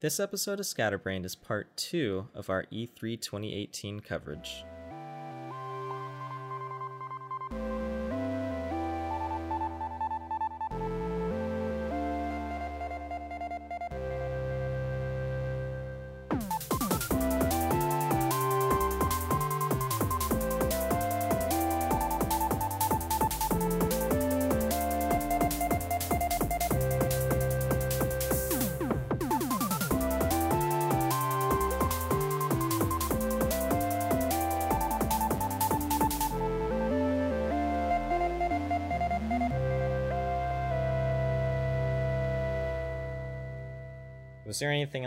This episode of Scatterbrained is part two of our E E3 2018 coverage.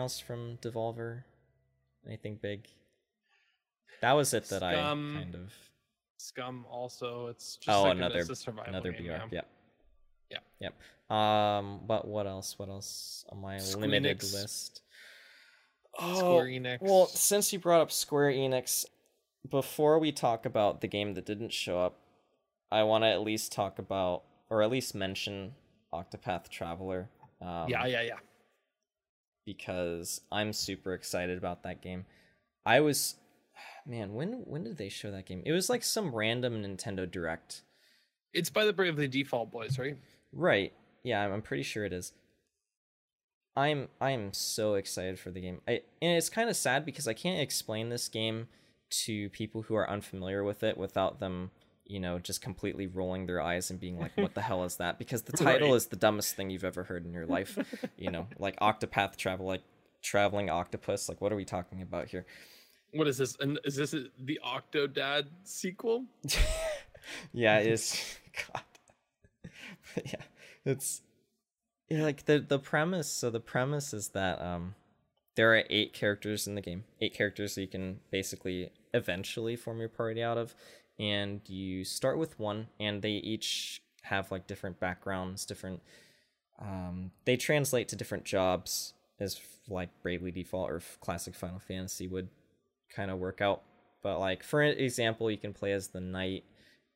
Else from Devolver? Anything big? That was it that Scum. I kind of. Scum also. It's just Oh, like another a another game, BR. yeah. Yep. Yep. Um. But what else? What else on my limited Squeenix. list? Square Enix. Oh, Well, since you brought up Square Enix, before we talk about the game that didn't show up, I want to at least talk about, or at least mention, Octopath Traveler. Um, yeah, yeah, yeah. Because I'm super excited about that game. I was, man, when when did they show that game? It was like some random Nintendo Direct. It's by the Bravely Default boys, right? Right. Yeah, I'm, I'm pretty sure it is. I'm I am so excited for the game. I and it's kind of sad because I can't explain this game to people who are unfamiliar with it without them, you know, just completely rolling their eyes and being like, "What the hell is that?" Because the title Right. is the dumbest thing you've ever heard in your life. you know, like Octopath Travel, like traveling octopus. Like, what are we talking about here? What is this? And is this the Octodad sequel? yeah, it's God. But yeah, it's yeah, like the the premise. So the premise is that um, there are eight characters in the game. Eight characters that you can basically eventually form your party out of, and you start with one, and they each have like different backgrounds, different. Um, they translate to different jobs as like Bravely Default or classic Final Fantasy would kind of work out. But like for example, you can play as the knight,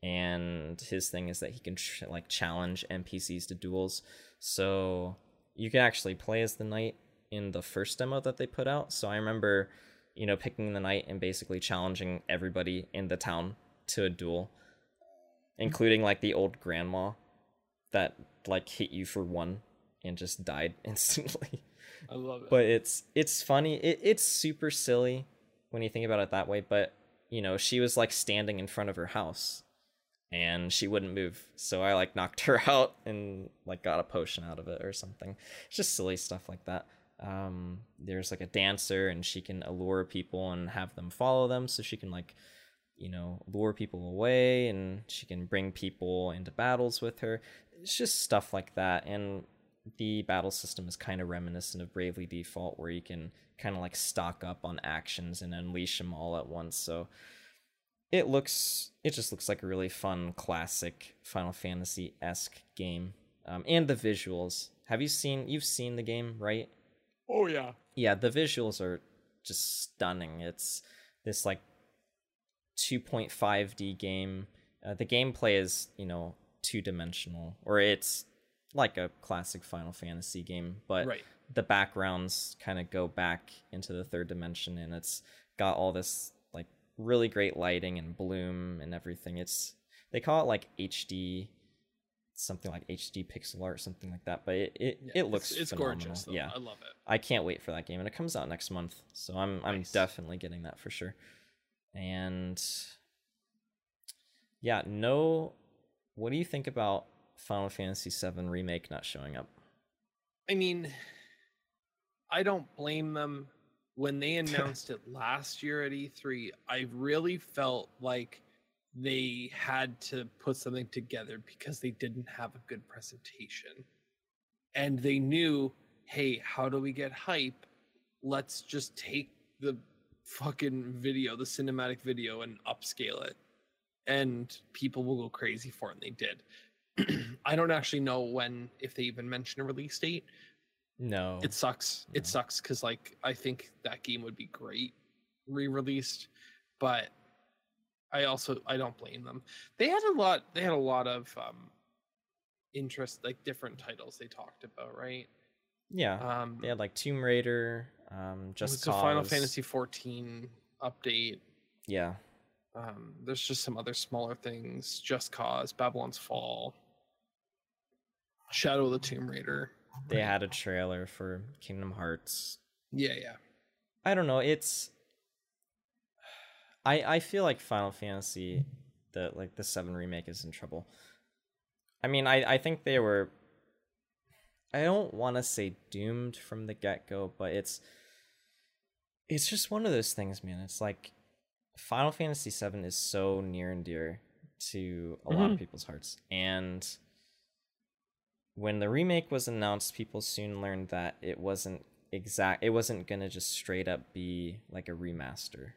and his thing is that he can like challenge NPCs to duels. So you can actually play as the knight in the first demo that they put out. So I remember, you know, picking the knight and basically challenging everybody in the town to a duel, including like the old grandma that like hit you for one and just died instantly. I love it. but it's it's funny. It, it's super silly when you think about it that way but you know she was like standing in front of her house and she wouldn't move. So i like knocked her out and like got a potion out of it or something. It's just silly stuff like that. Um there's like a dancer and she can allure people and have them follow them so she can like you know lure people away and she can bring people into battles with her it's just stuff like that and the battle system is kind of reminiscent of Bravely Default, where you can kind of like stock up on actions and unleash them all at once. So it looks, it just looks like a really fun, classic Final Fantasy esque game. Um, and the visuals. Have you seen? You've seen the game, right? oh yeah. Yeah, the visuals are just stunning. It's this like 2.5D game. Uh, the gameplay is, you know, two dimensional, or it's like a classic Final Fantasy game, but Right. the backgrounds kind of go back into the third dimension, and it's got all this like really great lighting and bloom and everything. It's they call it like HD, something like HD pixel art, something like that. But it it, Yeah, it looks it's, phenomenal. gorgeous. Though. Yeah, I love it. I can't wait for that game, and it comes out next month, so I'm I'm definitely getting that for sure. And yeah, no. What do you think about Final Fantasy VII remake not showing up? I mean, I don't blame them. When they announced it last year at E3, I really felt like they had to put something together because they didn't have a good presentation. And they knew, hey, how do we get hype? Let's just take the fucking video, the cinematic video, and upscale it. And people will go crazy for it. And they did. I don't actually know when, if they even mention a release date. No. It sucks. It sucks because like I think that game would be great re-released, but I also I don't blame them. They had a lot. They had a lot of um interest, like different titles they talked about, right? Yeah, Um, they had like Tomb Raider, um, just Just a Final Fantasy 14 update. Yeah, Um, there's just some other smaller things. Just Cause, Babylon's Fall, Shadow of the Tomb Raider. they had a trailer for Kingdom Hearts. Yeah, yeah. I don't know. It's I I feel like Final Fantasy, the like the seven remake is in trouble. I mean, I I think they were. I don't want to say doomed from the get go, but it's it's just one of those things, man. It's like Final Fantasy VII is so near and dear to a lot of Mhm. people's hearts, and when the remake was announced, people soon learned that it wasn't exact. It wasn't gonna just straight up be like a remaster.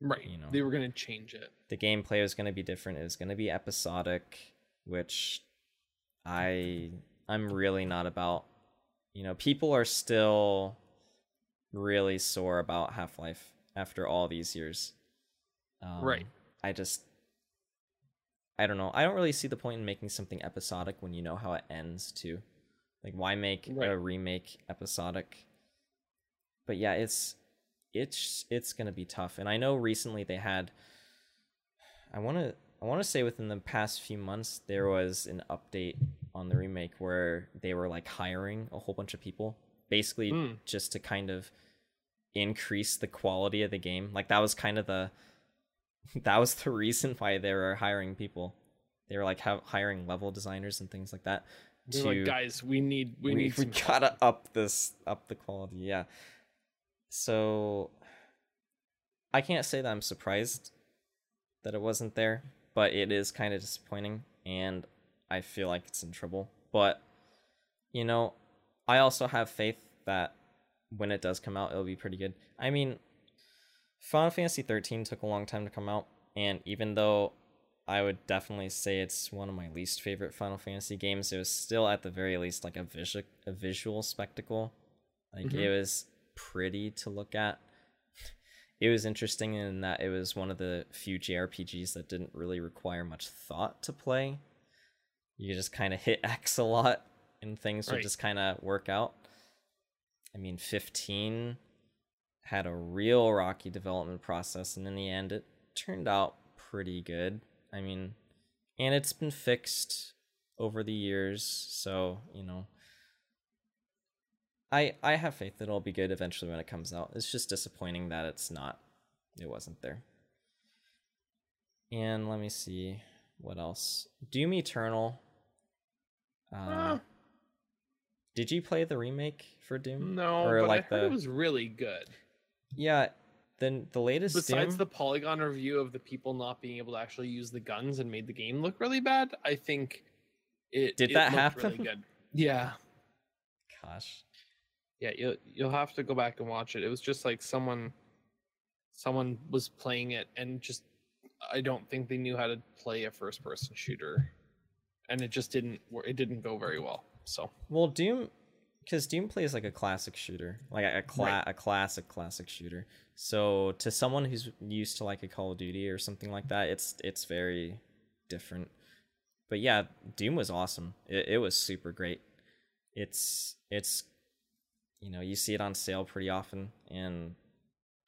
Right. You know. They were going to change it. The gameplay was gonna be different. It was gonna be episodic, which I I'm really not about. You know, people are still really sore about Half Life after all these years. Um, Right. I just I don't know. I don't really see the point in making something episodic when you know how it ends too. Like why make Right. a remake episodic? But yeah, it's it's it's going to be tough. And I know recently they had I want to I want to say within the past few months there was an update on the remake where they were like hiring a whole bunch of people basically Hmm. just to kind of increase the quality of the game. Like that was kind of the that was the reason why they were hiring people. They were like ha- hiring level designers and things like that. To like, guys, we need we, we, need we gotta up this up the quality. Yeah. So I can't say that I'm surprised that it wasn't there, but it is kind of disappointing, and I feel like it's in trouble. But you know, I also have faith that when it does come out, it'll be pretty good. I mean, Final Fantasy 13 took a long time to come out, and even though I would definitely say it's one of my least favorite Final Fantasy games, it was still at the very least like a visual a visual spectacle. Like Mhm. it was pretty to look at. It was interesting in that it was one of the few JRPGs that didn't really require much thought to play. You just kind of hit X a lot and things would just kind of work out. I mean, 15 had a real rocky development process, and in the end, it turned out pretty good. I mean, and it's been fixed over the years, so you know, I I have faith that it'll be good eventually when it comes out. It's just disappointing that it's not. It wasn't there. And let me see what else. Doom Eternal. Uh, Ah. Did you play the remake for Doom? No, or but like I heard the it was really good. yeah. Then the latest Besides Doom, the polygon review of the people not being able to actually use the guns and made the game look really bad, I think it Did it that happen? Really good. Yeah, gosh, yeah. You'll you'll have to go back and watch it. It was just like someone, someone was playing it and just I don't think they knew how to play a first person shooter, and it just didn't it didn't go very well. So Well, Doom, because Doom plays like a classic shooter, like a cla- Right. a classic classic shooter. So to someone who's used to like a Call of Duty or something like that, it's it's very different. But yeah, Doom was awesome. It it was super great. It's it's you know you see it on sale pretty often, and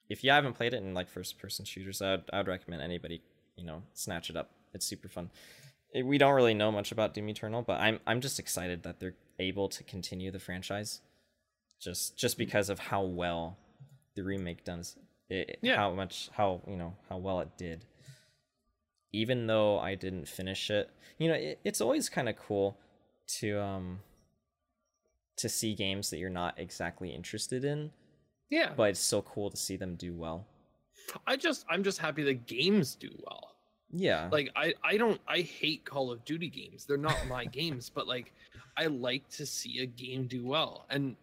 if you haven't played it in like first person shooters, I'd I'd recommend anybody you know snatch it up. It's super fun we don't really know much about Doom Eternal, but I'm I'm just excited that they're able to continue the franchise, just just because of how well the remake does. It, Yeah. How much how you know how well it did. Even though I didn't finish it, you know, it, it's always kind of cool to um to see games that you're not exactly interested in, yeah, but it's so cool to see them do well. I just I'm just happy the games do well. Yeah. like I I don't I hate Call of Duty games. They're not my games, but like I like to see a game do well. And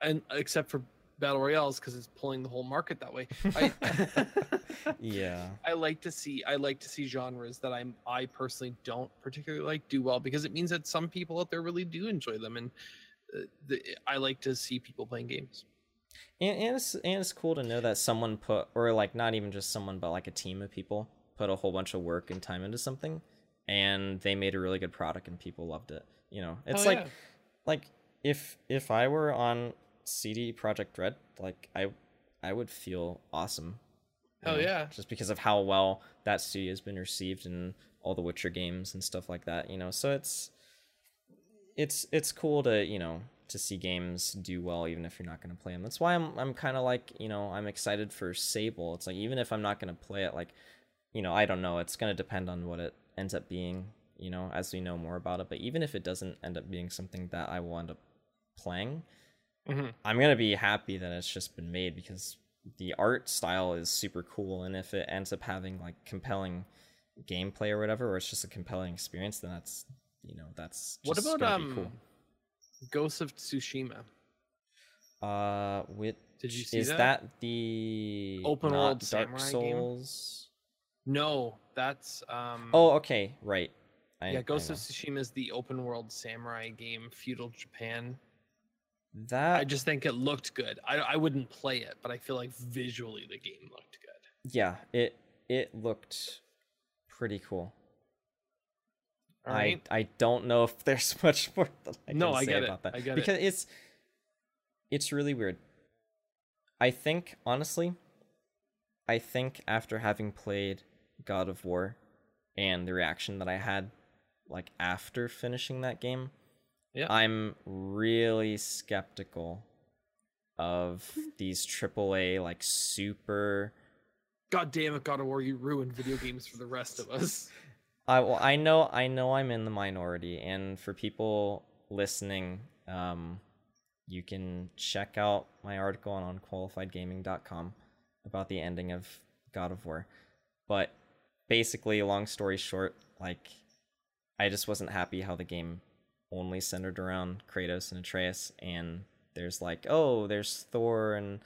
and except for battle royales because it's pulling the whole market that way. I yeah. I like to see I like to see genres that I'm I personally don't particularly like do well because it means that some people out there really do enjoy them and uh, the, I like to see people playing games. And, and it's and it's cool to know that someone put or like not even just someone but like a team of people put a whole bunch of work and time into something and they made a really good product and people loved it. You know, it's Oh, like yeah. like if if I were on CD Projekt Red, like I I would feel awesome. oh know, yeah. Just because of how well that studio has been received in all the Witcher games and stuff like that, you know. So it's it's it's cool to, you know, to see games do well even if you're not going to play them. That's why I'm I'm kind of like, you know, I'm excited for Sable. It's like even if I'm not going to play it like you know, I don't know, it's going to depend on what it ends up being, you know, as we know more about it, but even if it doesn't end up being something that I will end up playing, hmm I'm gonna be happy that it's just been made because the art style is super cool, and if it ends up having like compelling gameplay or whatever, or it's just a compelling experience, then that's you know that's What about um, cool. Ghost of Tsushima? Uh, with Did you see is that? that? the Open world Dark samurai game? No, that's um. Oh, okay, right. I, yeah, Ghost of Tsushima is the open world samurai game, feudal Japan. that I just think it looked good. I I wouldn't play it, but I feel like visually the game looked good. yeah it it looked pretty cool. All right. I I don't know if there's much more that I No, can I say get it. about that I get it. because it's it's really weird. I think honestly, I think after having played God of War and the reaction that I had like after finishing that game, Yeah. I'm really skeptical of these AAA like super God damn it, God of War, you ruined video games for the rest of us. I well, I know I know I'm in the minority, and for people listening, um, you can check out my article on unqualifiedgaming.com about the ending of God of War. But basically, long story short, like I just wasn't happy how the game only centered around Kratos and Atreus, and there's like, oh, there's Thor and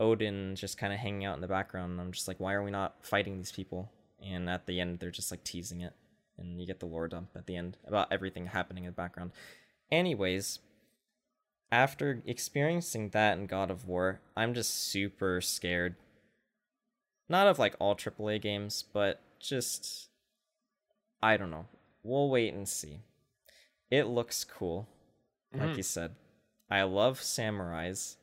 Odin just kind of hanging out in the background. And I'm just like, why are we not fighting these people? And at the end, they're just like teasing it, and you get the lore dump at the end about everything happening in the background. Anyways, after experiencing that in God of War, I'm just super scared. Not of like all AAA games, but just I don't know. We'll wait and see. It looks cool, like Mhm. you said. I love samurais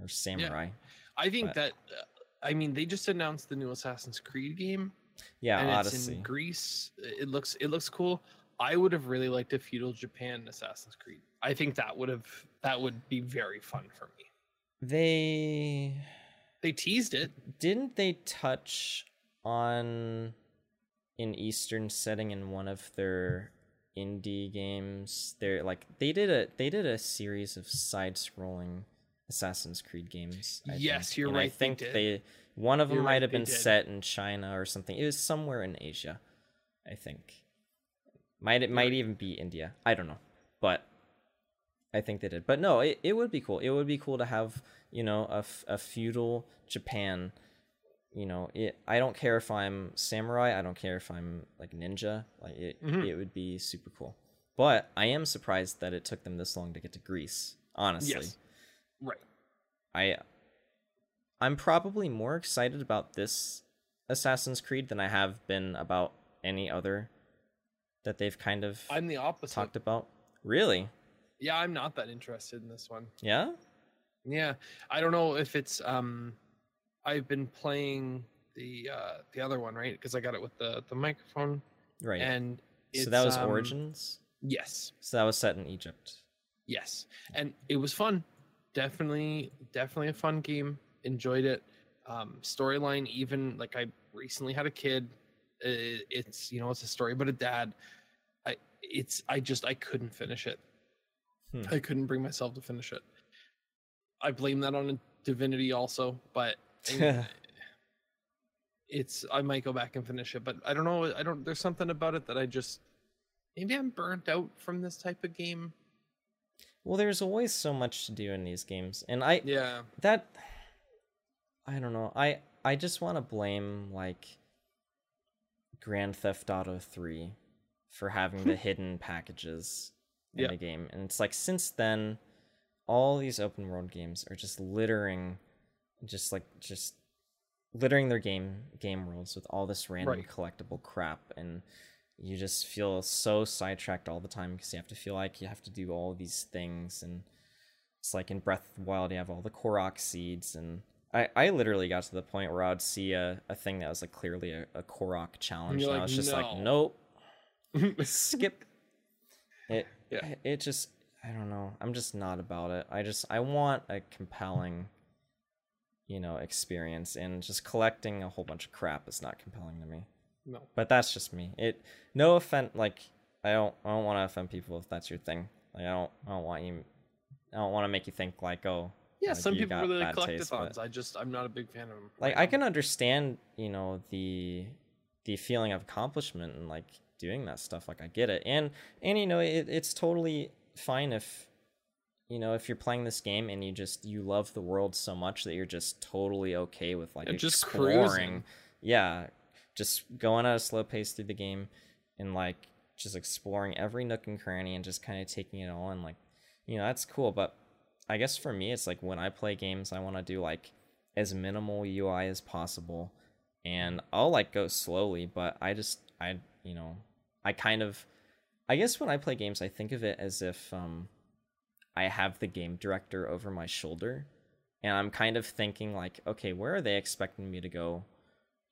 or samurai. Yeah. I think But- that uh, I mean they just announced the new Assassin's Creed game Yeah, and it's Odyssey. in Greece. It looks it looks cool. I would have really liked a feudal Japan Assassin's Creed. I think that would have that would be very fun for me. They They teased it. didn't they touch on an eastern setting in one of their indie games? They're like they did a they did a series of side-scrolling assassin's creed games I Yes, think. you're and right, i think did. they one of them You're might right, have been set in china or something. It was somewhere in asia i think. Might it might even be india. I don't know. But I think they did. But no, it, it would be cool. It would be cool to have, you know, a, a feudal Japan. You know, it I don't care if I'm samurai, I don't care if I'm like ninja. Like it Mhm. it would be super cool. But I am surprised that it took them this long to get to Greece, honestly. Yes. Right. I I'm probably more excited about this Assassin's Creed than I have been about any other that they've kind of I'm the opposite. talked about. Really? Yeah, I'm not that interested in this one. Yeah? Yeah, I don't know if it's um, I've been playing the uh the other one right because I got it with the the microphone Right. and it's, so that was um, Origins. Yes, So that was set in Egypt. yes, and it was fun. Definitely, definitely a fun game. Enjoyed it. Um, storyline, even like I recently had a kid. It's you know it's a story but a dad. I it's I just I couldn't finish it. Hmm. I couldn't bring myself to finish it. I blame that on a Divinity also, but it's I might go back and finish it, but I don't know. I don't. There's something about it that I just maybe I'm burnt out from this type of game. well, there's always so much to do in these games, and I Yeah, that I don't know. I I just want to blame like Grand Theft Auto 3 for having the hidden packages in Yeah. the game. And it's like since then all these open world games are just littering just like just littering their game game worlds with all this random Right. collectible crap. And you just feel so sidetracked all the time because you have to feel like you have to do all these things. And it's like in Breath of the Wild you have all the Korok seeds. And I, I literally got to the point where I would see a, a thing that was like clearly a, a Korok challenge. and, you're I was just like nope. Skip it Yeah. it just i don't know i'm just not about it i just i want a compelling you know experience and just collecting a whole bunch of crap is not compelling to me no. but that's just me it no offense like i don't i don't want to offend people if that's your thing like i don't i don't want you i don't want to make you think like oh Yeah, like, some people really like bad taste, I just I'm not a big fan of them. like I can understand, you know, the the feeling of accomplishment and like doing that stuff. Like I get it, and and you know, it, it's totally fine if you know if you're playing this game and you just you love the world so much that you're just totally okay with like just exploring. cruising. Yeah, just going at a slow pace through the game and like just exploring every nook and cranny and just kind of taking it all in. Like, you know, that's cool, but I guess for me, it's like when I play games, I want to do like as minimal UI as possible, and I'll like go slowly. But I just, I, you know, I kind of, I guess when I play games, I think of it as if um, I have the game director over my shoulder, and I'm kind of thinking like, okay, where are they expecting me to go,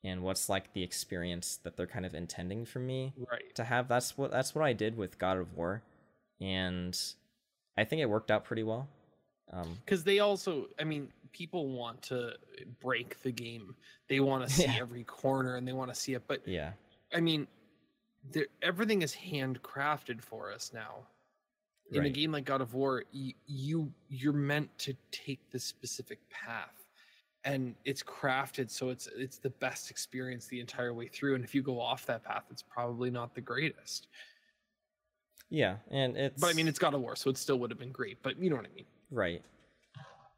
and what's like the experience that they're kind of intending for me right. to have that's what that's what I did with God of War, and I think it worked out pretty well. Um, Because they also, I mean, people want to break the game. They want to see Yeah. every corner and they want to see it. But yeah, I mean, everything is handcrafted for us now. In a game like God of War, you, you you're meant to take the specific path, and it's crafted so it's it's the best experience the entire way through. And if you go off that path, it's probably not the greatest. yeah, and it's But I mean, it's God of War, so it still would have been great. But you know what I mean. right.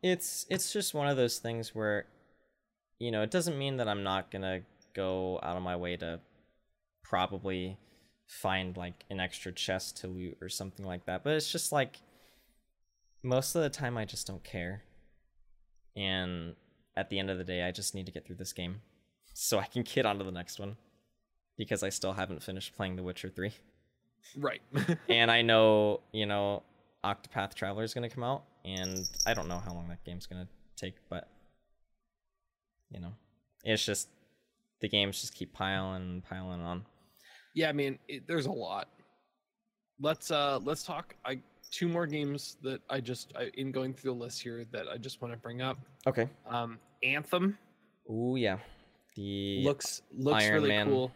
It's it's just one of those things where, you know, it doesn't mean that I'm not gonna go out of my way to probably find like an extra chest to loot or something like that. But it's just like most of the time I just don't care. And at the end of the day, I just need to get through this game so I can get on to the next one because I still haven't finished playing The Witcher 3. Right. and I know, you know, Octopath Traveler is going to come out and I don't know how long that game's going to take, but you know, it's just the games just keep piling and piling on. Yeah, I mean, it, there's a lot. Let's uh let's talk. I two more games that I just I, in going through the list here that I just want to bring up. Okay. Um, Anthem Oh yeah. The looks looks Iron really Man. cool.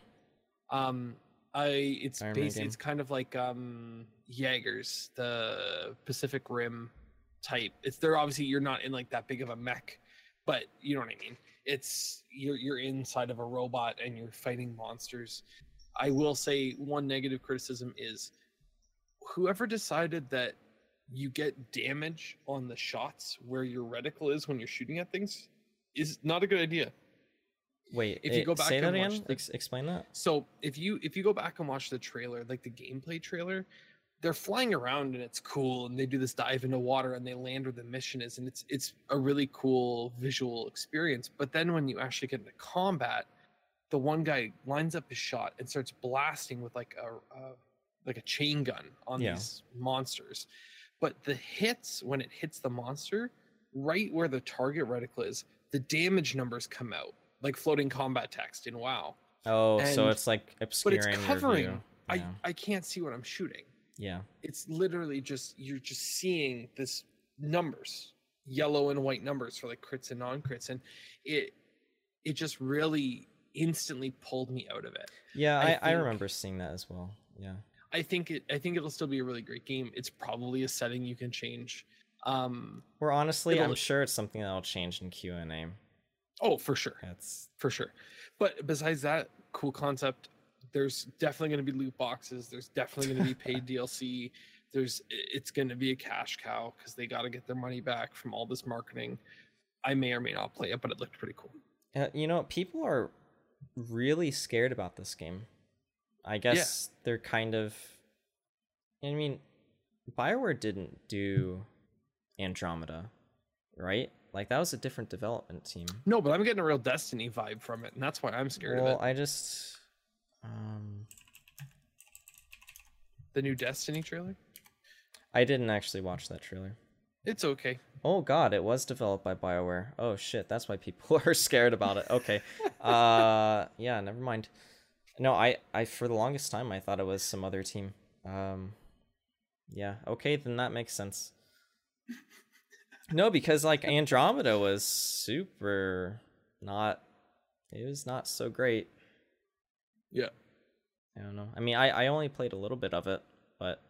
Um, I it's Iron Man based game. it's kind of like um Jaegers, the Pacific Rim type. It's they're obviously you're not in like that big of a mech, but you know what I mean. It's you're you're inside of a robot and you're fighting monsters. I will say one negative criticism is whoever decided that you get damage on the shots where your reticle is when you're shooting at things is not a good idea. Wait, if you eh, go back and watch the- Ex- explain that. So if you if you go back and watch the trailer, like the gameplay trailer, they're flying around and it's cool, and they do this dive into water and they land where the mission is, and it's it's a really cool visual experience. But then when you actually get into combat, the one guy lines up his shot and starts blasting with like a, a like a chain gun on Yeah. these monsters. But the hits when it hits the monster, right where the target reticle is, the damage numbers come out like floating combat text in WoW Oh, so it's like obscuring. but it's covering. view. I I can't see what I'm shooting. yeah. It's literally just you're just seeing this numbers, yellow and white numbers for like crits and non crits, and it it just really instantly pulled me out of it. Yeah, I I, I, remember seeing that as well. Yeah. I think it I think it'll still be a really great game. It's probably a setting you can change. Um Or honestly, I'm sure it's something that'll change in Q and A. oh for sure. That's for sure. But besides that, cool concept. There's definitely going to be loot boxes. There's definitely going to be paid DLC. There's it's going to be a cash cow because they got to get their money back from all this marketing. I may or may not play it, but it looked pretty cool. Uh, you know, people are really scared about this game. I guess they're kind of. I mean, Bioware didn't do Andromeda, right? Like that was a different development team. No, but I'm getting a real Destiny vibe from it, and that's why I'm scared Well, of it. I just, um, The new Destiny trailer. I didn't actually watch that trailer. It's okay. Oh god, it was developed by BioWare. Oh shit, that's why people are scared about it. Okay. uh yeah, never mind. No, I I for the longest time I thought it was some other team. Um yeah, okay, then that makes sense. No, because like Andromeda was super not it was not so great. Yeah. I don't know. I mean, I I only played a little bit of it, but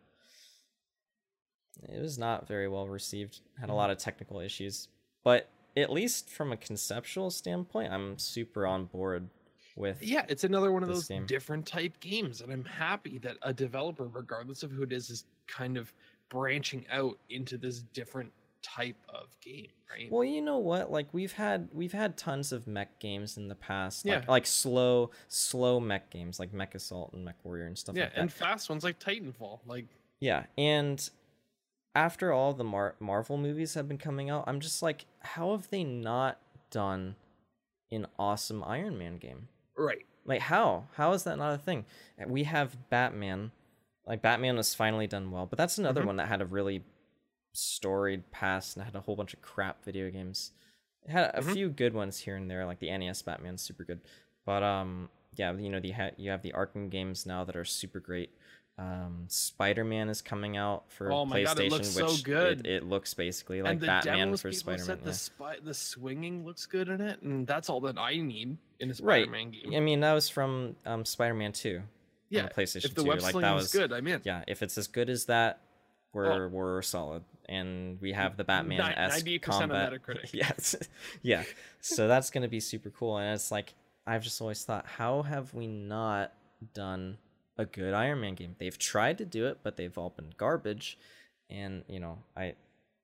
it was not very well received. Had a lot of technical issues, but at least from a conceptual standpoint, I'm super on board with. Yeah, it's another one of those game. different type games, and I'm happy that a developer, regardless of who it is, is kind of branching out into this different type of game, right? Well, you know what? Like we've had we've had tons of mech games in the past, like Yeah. like slow slow mech games like MechAssault and Mech Warrior and stuff yeah, like that. and fast ones like Titanfall, like Yeah, and after all the Mar- Marvel movies have been coming out, I'm just like, how have they not done an awesome Iron Man game? right. Like how? How is that not a thing? We have Batman. Like Batman was finally done well, but that's another Mhm. one that had a really storied past and had a whole bunch of crap video games. It had a Mhm. few good ones here and there, like the NES Batman's super good. But um yeah, you know, the ha- you have the Arkham games now that are super great. Um Spider-Man is coming out for Oh PlayStation, God, it looks so which good. It, it looks basically like Batman for Spider-Man. said yeah. the spy- the swinging looks good in it, and that's all that I need in a Right. Spider-Man game. I mean, that was from um Spider-Man 2 yeah, on PlayStation if the 2. web Like that was good, I mean, yeah, if it's as good as that, we're Oh. we're solid, and we have the Batman esque 98% on combat. Metacritic. yes, yeah. So that's gonna be super cool, and it's like I've just always thought, how have we not done a good Iron Man game? They've tried to do it, but they've all been garbage, and you know, I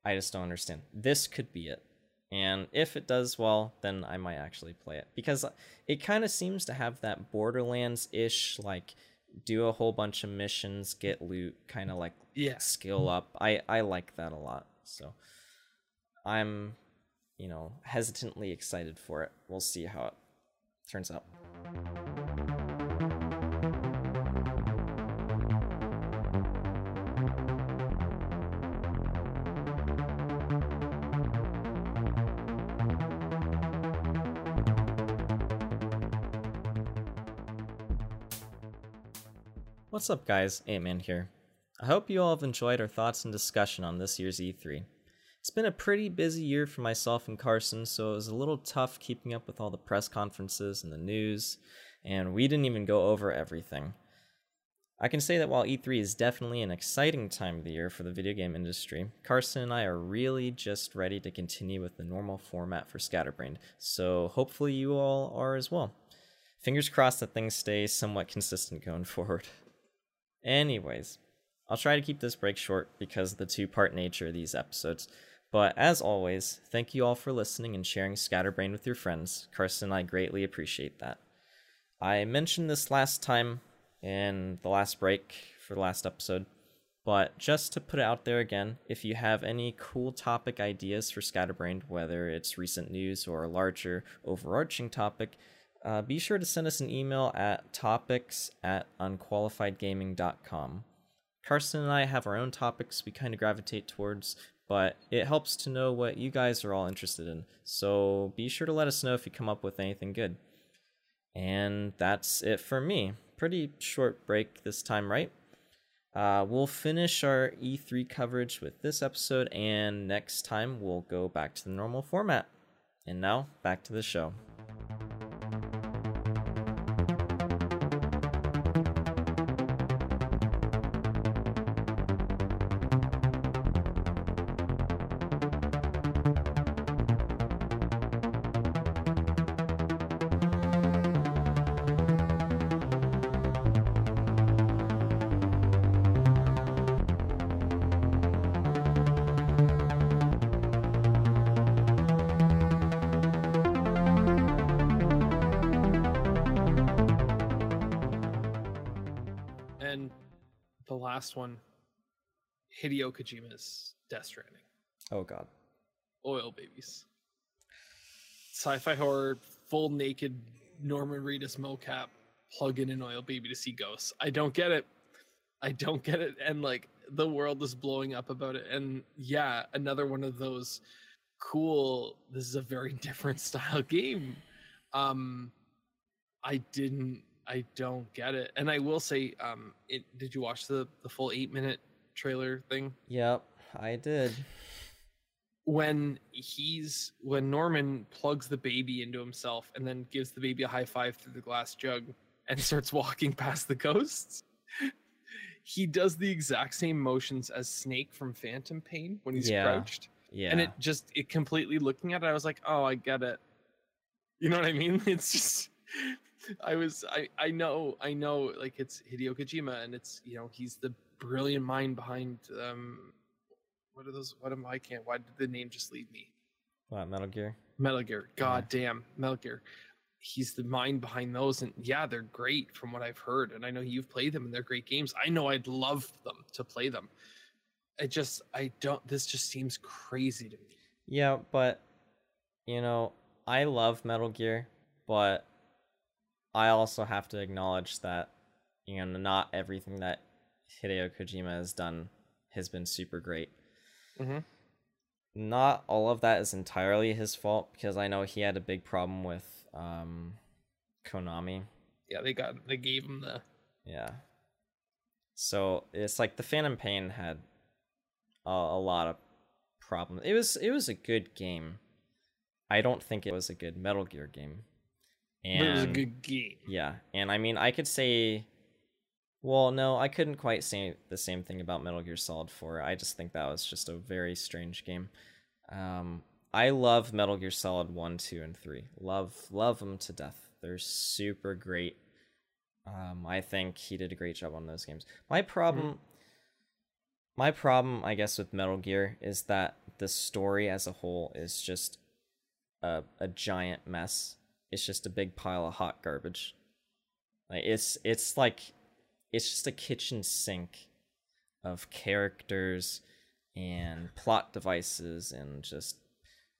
I just don't understand. This could be it. And if it does well, then I might actually play it because it kind of seems to have that Borderlands ish, like do a whole bunch of missions, get loot, kind of like Yeah. skill up. I I like that a lot. So I'm, you know, hesitantly excited for it. We'll see how it turns out. What's up, guys? Ant-Man here. I hope you all have enjoyed our thoughts and discussion on this year's E3. It's been a pretty busy year for myself and Carson, so it was a little tough keeping up with all the press conferences and the news, and we didn't even go over everything. I can say that while E3 is definitely an exciting time of the year for the video game industry, Carson and I are really just ready to continue with the normal format for Scatterbrained, so hopefully you all are as well. Fingers crossed that things stay somewhat consistent going forward. Anyways, I'll try to keep this break short because of the two part nature of these episodes. But as always, thank you all for listening and sharing Scatterbrain with your friends. Carson and I greatly appreciate that. I mentioned this last time in the last break for the last episode, but just to put it out there again, if you have any cool topic ideas for Scatterbrain, whether it's recent news or a larger overarching topic, uh, be sure to send us an email at topics at unqualifiedgaming.com. Carson and I have our own topics we kind of gravitate towards, but it helps to know what you guys are all interested in. So be sure to let us know if you come up with anything good. And that's it for me. Pretty short break this time, right? Uh, we'll finish our E3 coverage with this episode, and next time we'll go back to the normal format. And now, back to the show. Kojima's Death Stranding. Oh, God. Oil babies. Sci-fi horror, full naked Norman Reedus mocap, plug in an oil baby to see ghosts. I don't get it. I don't get it. And like the world is blowing up about it. And yeah, another one of those cool, this is a very different style game. Um I didn't I don't get it. And I will say, um it did you watch the the full eight minute trailer thing? Yep, I did. When he's when Norman plugs the baby into himself and then gives the baby a high five through the glass jug and starts walking past the ghosts he does the exact same motions as Snake from Phantom Pain when he's Yeah. crouched. Yeah. And it just it completely looking at it, I was like, oh, I get it. You know what I mean? It's just I was I I know I know like it's Hideo Kojima and it's you know he's the brilliant mind behind um what are those what am I can't why did the name just leave me? what, Metal Gear? Metal Gear. God damn, Metal Gear. He's the mind behind those, and yeah, they're great from what I've heard. And I know you've played them, and they're great games. I know I'd love them to play them. I just, I don't. This just seems crazy to me. Yeah, but you know, I love Metal Gear, but I also have to acknowledge that you know not everything that Hideo Kojima has done has been super great. Mhm. Not all of that is entirely his fault because I know he had a big problem with um Konami. Yeah, they got, they gave him the. Yeah. So it's like the Phantom Pain had a, a lot of problems. It was it was a good game. I don't think it was a good Metal Gear game. And but it was a good game. yeah, and I mean I could say well, no, I couldn't quite say the same thing about Metal Gear Solid 4. I just think that was just a very strange game. Um I love Metal Gear Solid 1, 2 and 3. Love love them to death. They're super great. Um I think he did a great job on those games. My problem my problem I guess with Metal Gear is that the story as a whole is just a a giant mess. It's just a big pile of hot garbage. Like it's it's like it's just a kitchen sink of characters and plot devices and just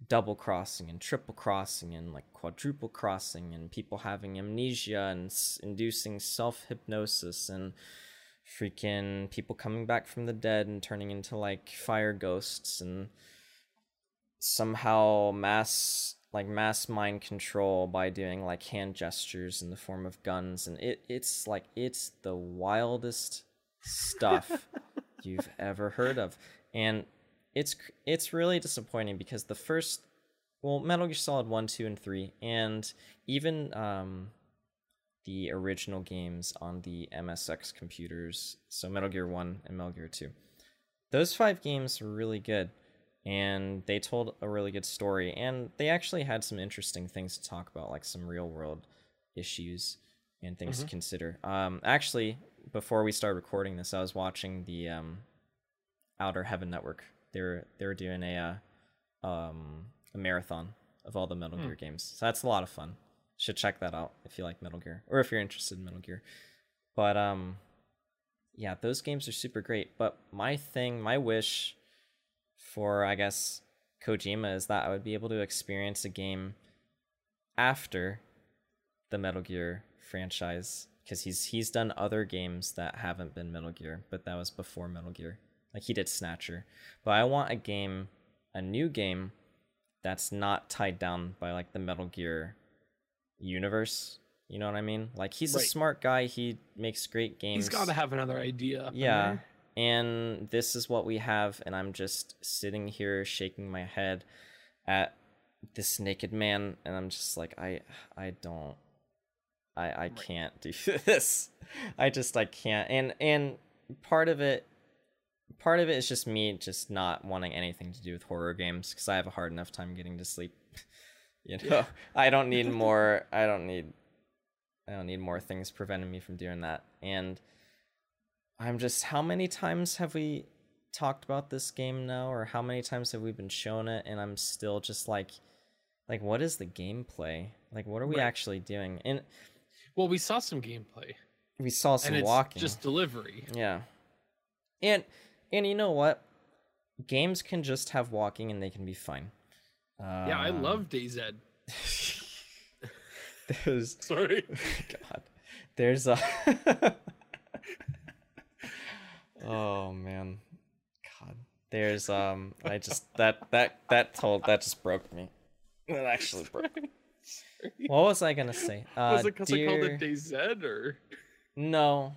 double crossing and triple crossing and like quadruple crossing and people having amnesia and s- inducing self hypnosis and freaking people coming back from the dead and turning into like fire ghosts and somehow mass like mass mind control by doing like hand gestures in the form of guns and it it's like it's the wildest stuff you've ever heard of. And it's it's really disappointing because the first well metal gear solid 1 2 and 3 and even um the original games on the msx computers so metal gear 1 and metal gear 2 those five games were really good and they told a really good story and they actually had some interesting things to talk about like some real world issues and things to consider. Um actually before we started recording this i was watching the um outer heaven network. They were they were doing a uh, um a marathon of all the metal gear games. So that's a lot of fun. Should check that out if you like metal gear or if you're interested in metal gear. But um yeah those games are super great. But my thing my wish for I guess Kojima is that I would be able to experience a game after the Metal Gear franchise because he's he's done other games that haven't been Metal Gear, but that was before Metal Gear. Like he did Snatcher. But I want a game, a new game that's not tied down by like the Metal Gear universe. You know what I mean? Like he's a smart guy, he makes great games. He's got to have another idea. Yeah. there. And this is what we have, and I'm just sitting here shaking my head at this naked man, and I'm just like, I I don't I I can't do this. I just I can't. And and part of it part of it is just me just not wanting anything to do with horror games because I have a hard enough time getting to sleep. you know, I don't need more. I don't need. I don't need more things preventing me from doing that. And I'm just. How many times have we talked about this game now, or how many times have we been shown it? And I'm still just like, like, what is the gameplay? Like, what are we Right. actually doing? And Well, we saw some gameplay, we saw some walking. just delivery. Yeah. And and you know what? Games can just have walking and they can be fine. yeah, I Um, love DayZ. There's Sorry. God. There's a oh man, God. There's um, I just that that that told that just broke me. That actually broke. me. What was I gonna say? Uh, Was it because I called dear- it DayZ or? No,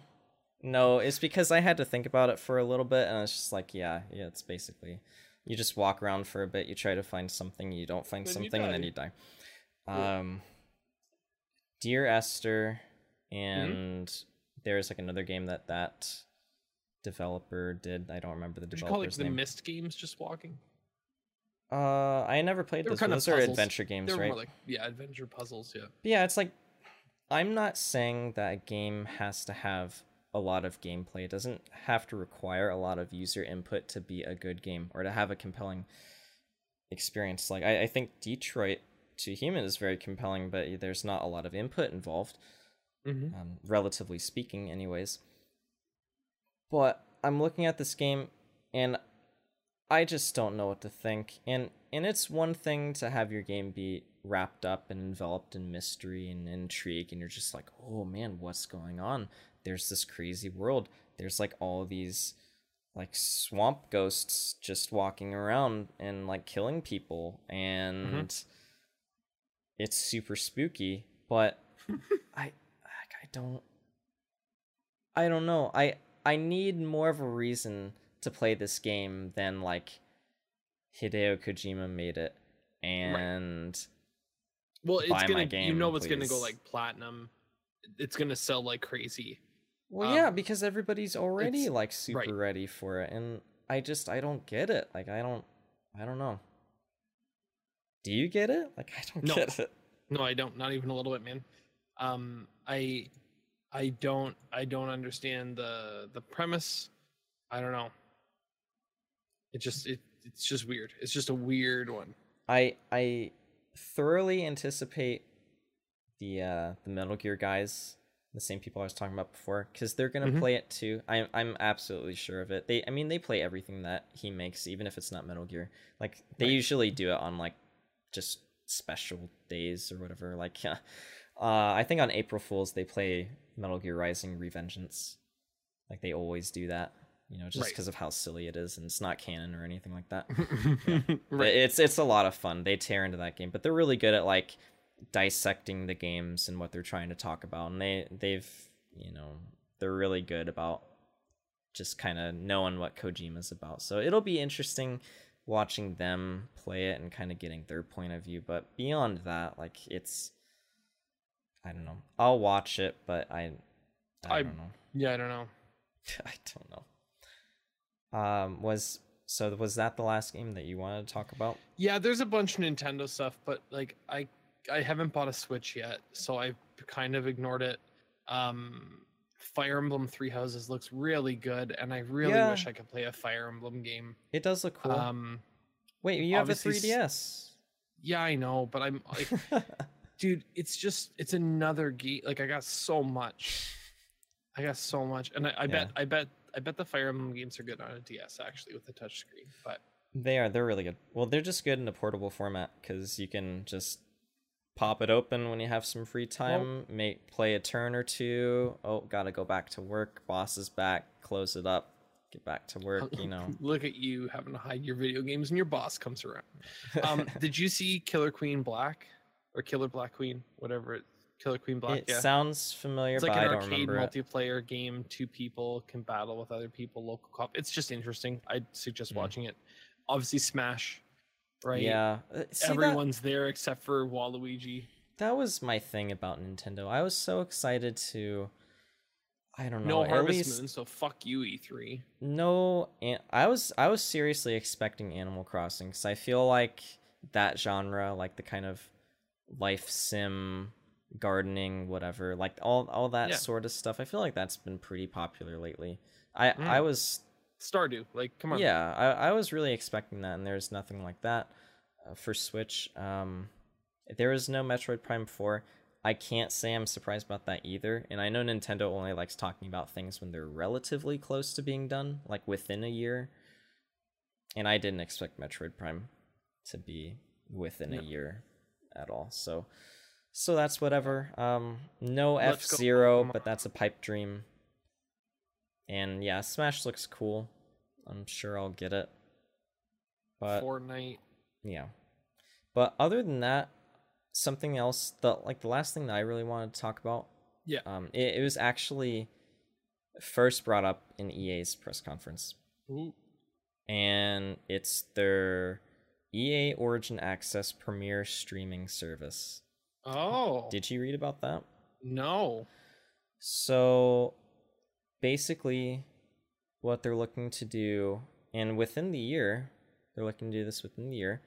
no. It's because I had to think about it for a little bit, and I was just like, yeah, yeah. It's basically you just walk around for a bit, you try to find something, you don't find Then something, and then you die. Um, Dear Esther, Mm-hmm. and there's like another game that that developer did. I don't remember the Would you call like developer's the name. Myst games just walking? Uh, I never played They were those. kind of Those are puzzles. adventure games, They're right? more like yeah, adventure puzzles. Yeah. Yeah, it's like I'm not saying that a game has to have a lot of gameplay. It doesn't have to require a lot of user input to be a good game or to have a compelling experience. Like I, I think Detroit to Human is very compelling, but there's not a lot of input involved, Mm-hmm. um, relatively speaking, anyways. But I'm looking at this game and I just don't know what to think. And and it's one thing to have your game be wrapped up and enveloped in mystery and intrigue and you're just like, "Oh man, what's going on? There's this crazy world. There's like all these like swamp ghosts just walking around and like killing people and mm-hmm. it's super spooky, but I I don't I don't know. I I need more of a reason to play this game than like Hideo Kojima made it and Well, it's gonna. you game, know, it's gonna go like platinum. It's gonna sell like crazy. well yeah, um, because everybody's already like super right. ready for it and I just I don't get it. Like I don't I don't know. Do you get it? Like I don't No. get it. No, I don't. Not even a little bit, man. Um, I, I don't. I don't understand the the premise. I don't know. It just it it's just weird. It's just a weird one. I I thoroughly anticipate the uh the Metal Gear guys, the same people I was talking about before, because they're gonna Mhm. play it too. I'm I'm absolutely sure of it. They I mean they play everything that he makes, even if it's not Metal Gear. Like they Right. usually do it on like just special days or whatever. Like uh, I think on April Fools they play Metal Gear Rising Revengeance. Like they always do that. You know, just Right. because of how silly it is and it's not canon or anything like that. But right. It's it's a lot of fun. They tear into that game, but they're really good at like dissecting the games and what they're trying to talk about. And they they've you know they're really good about just kind of knowing what Kojima's about. So it'll be interesting watching them play it and kind of getting their point of view. But beyond that, like it's I don't know. I'll watch it, but I I, I- don't know. Yeah, I don't know. I don't know. Um, was so was that the last game that you wanted to talk about? Yeah, there's a bunch of Nintendo stuff, but like I I haven't bought a Switch yet, so I've kind of ignored it. Um Fire Emblem Three Houses looks really good, and I really Yeah. wish I could play a Fire Emblem game. It does look cool. Um Wait, you have a 3DS. yeah, I know, but I'm like dude, it's just it's another geek. Like I got so much. I got so much. And I, I bet I bet I bet the Fire Emblem games are good on a DS actually with the touchscreen. But they are. They're really good. Well, they're just good in a portable format because you can just pop it open when you have some free time. make play a turn or two. Oh, gotta go back to work. Boss is back. Close it up. Get back to work. You know. look at you having to hide your video games and your boss comes around. Um did you see Killer Queen Black? Or Killer Black Queen, whatever it Killer Queen Black, it yeah. sounds familiar, It's like an I arcade remember it. multiplayer game. Two people can battle with other people, local co-op. It's just interesting. I'd suggest Mm. watching it. Obviously, Smash, right? Yeah. uh, see, that- Everyone's there except for Waluigi. that was my thing about Nintendo. I was so excited to I don't know. No Harvest least Moon, so fuck you, E E3. no I was I was seriously expecting Animal Crossing cuz I feel like that genre like the kind of life sim gardening whatever like all all that Yeah. sort of stuff I feel like that's been pretty popular lately. I Mm. I was Stardew, like, come on. yeah, I, I was really expecting that, and there's nothing like that uh, for Switch. Um, there is no Metroid Prime 4. I can't say I'm surprised about that either. And I know Nintendo only likes talking about things when they're relatively close to being done, like within a year. And I didn't expect Metroid Prime to be within No. a year at all. So so that's whatever. Um no F-Zero, but that's a pipe dream. And yeah, Smash looks cool. I'm sure I'll get it. But Fortnite. yeah. But other than that, something else the like the last thing that I really wanted to talk about. Yeah. Um it, it was actually first brought up in EA's press conference. Ooh. And it's their EA Origin Access Premier streaming service. Oh. Did you read about that? no. So basically, what they're looking to do, and within the year, they're looking to do this within the year,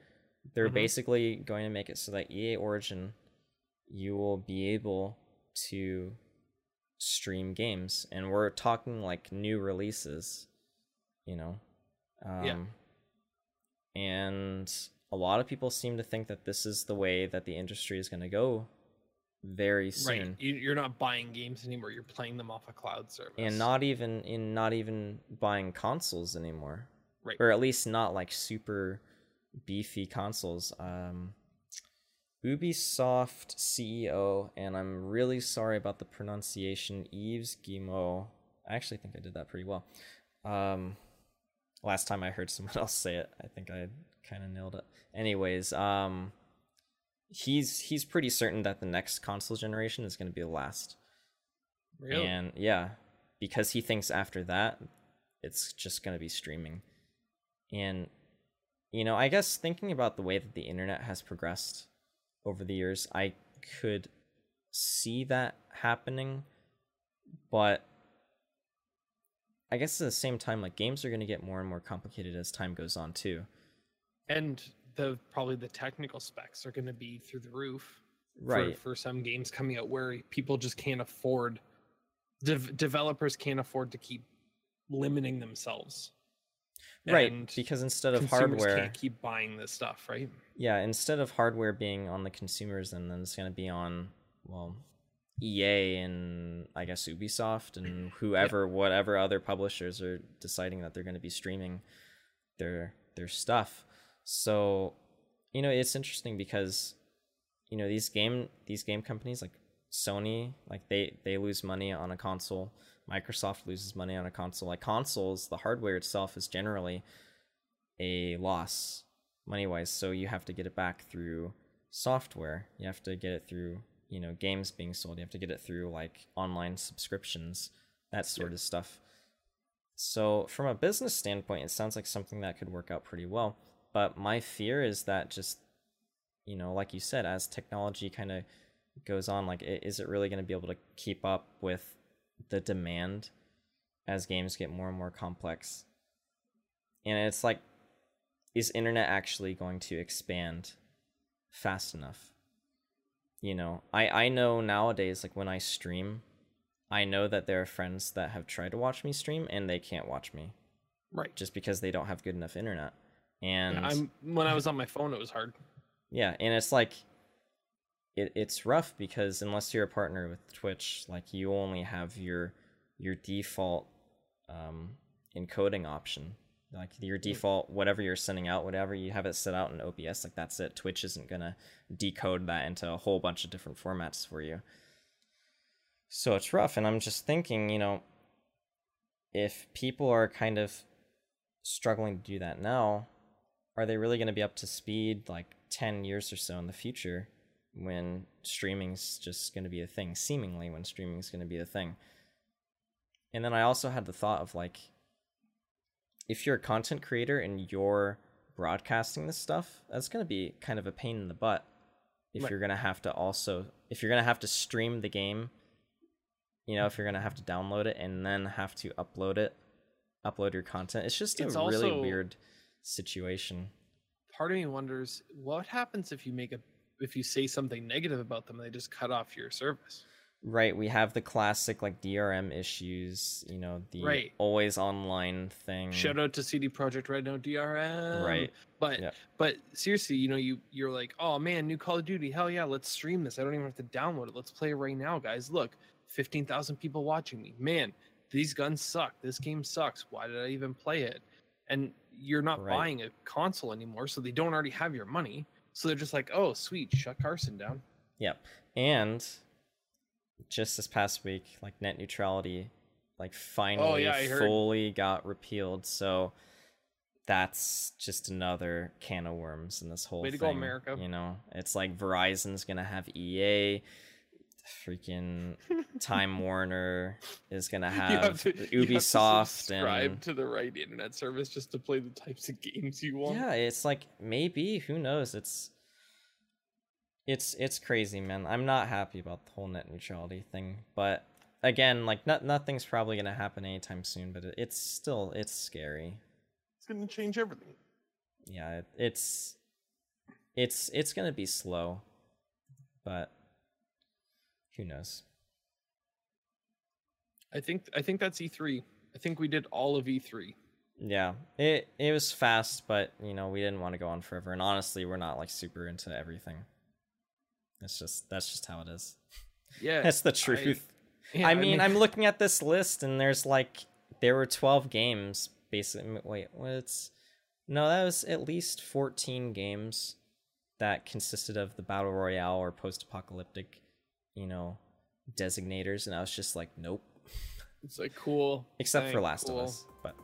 they're Mhm. basically going to make it so that EA Origin, you will be able to stream games. And we're talking like new releases, you know? Um, Yeah. And a lot of people seem to think that this is the way that the industry is going to go very soon Right. You, you're not buying games anymore. You're playing them off a cloud service. and not even in not even buying consoles anymore Right. or at least not like super beefy consoles um ubisoft ceo and i'm really sorry about the pronunciation yves guillemot i actually think i did that pretty well um last time i heard someone else say it i think i kind of nailed it anyways um he's he's pretty certain that the next console generation is going to be the last Really? and yeah, because he thinks after that, it's just going to be streaming. And, you know, I guess thinking about the way that the internet has progressed over the years, I could see that happening. But I guess at the same time, like games are going to get more and more complicated as time goes on, too. and the probably the technical specs are going to be through the roof. for- Right. For, some games coming out where people just can't afford, dev- developers can't afford to keep limiting themselves. right. And Because instead of hardware. can't keep buying this stuff, right? Yeah, instead of hardware being on the consumers, and then it's going to be on, well, EA and I guess Ubisoft and whoever, whatever other publishers are deciding that they're going to be streaming their their stuff. So, you know, it's interesting because, you know, these game these game companies like Sony, like they they lose money on a console. Microsoft loses money on a console. Like consoles, the hardware itself is generally a loss money wise so you have to get it back through software you have to get it through you know games being sold you have to get it through like online subscriptions that sort of stuff. So from a business standpoint it sounds like something that could work out pretty well but my fear is that just you know like you said as technology kind of goes on like is it really going to be able to keep up with the demand as games get more and more complex? And it's like is internet actually going to expand fast enough you know i i know nowadays like when i stream i know that there are friends that have tried to watch me stream and they can't watch me Right. just because they don't have good enough internet and Yeah, I'm when I was on my phone, it was hard. yeah, and it's like it, it's rough because unless you're a partner with Twitch, like you only have your your default um encoding option. Like your mm. default whatever you're sending out, whatever you have it set out in OBS, like that's it. Twitch isn't gonna decode that into a whole bunch of different formats for you. So it's rough, and I'm just thinking, you know, if people are kind of struggling to do that now, are they really going to be up to speed like 10 years or so in the future when streaming's just going to be a thing seemingly when streaming's going to be a thing and then i also had the thought of like if you're a content creator and you're broadcasting this stuff that's going to be kind of a pain in the butt if Right. you're going to have to also if you're going to have to stream the game you know if you're going to have to download it and then have to upload it upload your content it's just It's a really weird situation Part of me wonders what happens if you make a if you say something negative about them, they just cut off your service. Right, we have the classic like DRM issues, you know, the Right. always online thing. Shout out to CD Projekt Red, no DRM. Right. But Yeah. but seriously, you know, you you're like, oh man, new Call of Duty, hell yeah, let's stream this. I don't even have to download it. Let's play it right now, guys. Look, fifteen thousand people watching me. Man, these guns suck. This game sucks. Why did I even play it? And you're not Right. buying a console anymore, so they don't already have your money. So they're just like, oh sweet, shut Carson down. Yep. And just this past week, like net neutrality like oh, finally Oh, yeah, I heard. fully got repealed. So that's just another can of worms in this whole Way to thing. go, America. You know, it's like Verizon's gonna have EA, freaking Time Warner is gonna have, to- have to Ubisoft subscribe and to the right internet service just to play the types of games you want. yeah, it's like maybe who knows? It's it's it's crazy, man. I'm not happy about the whole net neutrality thing, but again, like not nothing's probably gonna happen anytime soon. But it, it's still it's scary. It's gonna change everything. Yeah, it, it's it's it's gonna be slow, but who knows? I think I think that's E3. I think we did all of E E3. Yeah, it it was fast, but you know we didn't want to go on forever. And honestly, we're not like super into everything. It's just that's just how it is. Yeah, That's the I- truth. yeah, I mean, I'm looking at this list, and there's like there were 12 games. Basically, wait, what's no? That was at least 14 games that consisted of the battle royale or post-apocalyptic, you know, designators, and I was just like, nope. it's like cool. Except for Last cool. of Us, but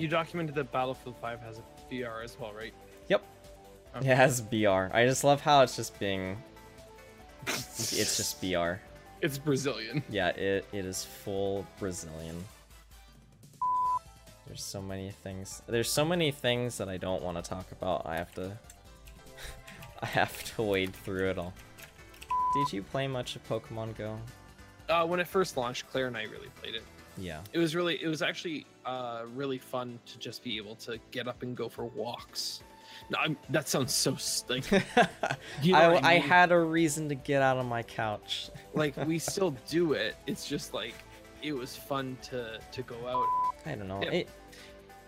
You of mind. you documented that Battlefield 5 has a BR as well, right? Yep. Okay. It has BR. I just love how it's just being. It's just BR. It's Brazilian. Yeah, it, it is full Brazilian. There's so many things. There's so many things that I don't want to talk about. I have to. I have to wade through it all. Did you play much of Pokemon Go? Uh, when it first launched, Claire and I really played it. Yeah. It was really, it was actually uh, really fun to just be able to get up and go for walks. No, I'm, that sounds so like You know I, I I had a reason to get out of my couch. like we still do it. It's just like it was fun to to go out. I don't know. Yeah. It,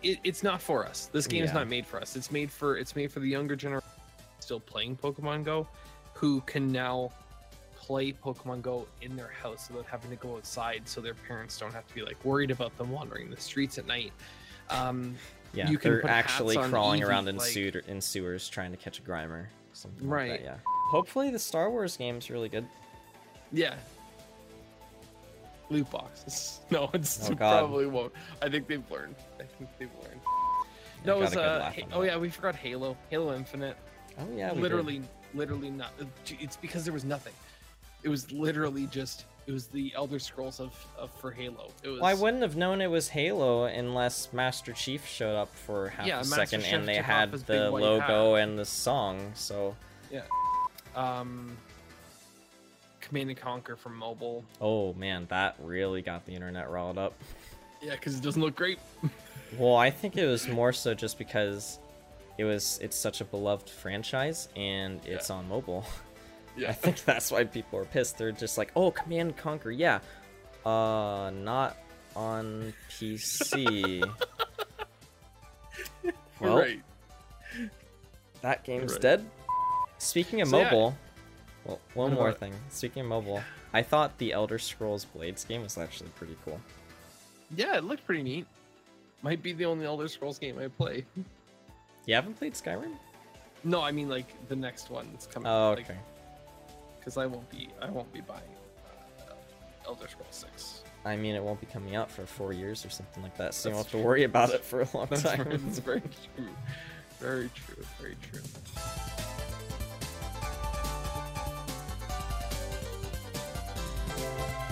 It, it's not for us. This game is not made for us. It's made for it's made for the younger generation still playing Pokemon Go, who can now play Pokemon Go in their house without having to go outside, so their parents don't have to be like worried about them wandering the streets at night. Um, yeah, You can they're actually crawling Eevee, around in, like- sewer, in sewers trying to catch a Grimer. Something Right. Like that, yeah. Hopefully the Star Wars game's really good. yeah. Loot boxes. No, it's Oh, probably won't. I think they've learned. I think they've learned. I No, it was uh, Ha- oh yeah, we forgot Halo. Halo Infinite. Oh yeah, literally, literally not. It's because there was nothing. It was literally just. It was the Elder Scrolls of, of for Halo. It was. Well, I wouldn't have known it was Halo unless Master Chief showed up for half Yeah, a Master second Chief and they had the logo hat. and the song. So, yeah, Um. Command and Conquer from mobile. oh man, that really got the internet riled up. Yeah, because it doesn't look great. Well, I think it was more so just because it was it's such a beloved franchise and it's on mobile. I think that's why people are pissed. They're just like, "Oh, Command and Conquer, yeah, uh, not on PC." well, right. that game's Right. dead. Speaking of So, yeah. mobile, well, one more it? thing. Speaking of mobile, I thought the Elder Scrolls Blades game was actually pretty cool. Yeah, it looked pretty neat. Might be the only Elder Scrolls game I play. You haven't played Skyrim? No, I mean like the next one that's coming. Out. Oh, like, okay because I won't be I won't be buying uh, Elder Scrolls Six. I mean, it won't be coming out for four years or something like that, so you won't have to worry about it for a long That's time. That's very true. Very true. Very true. Very true.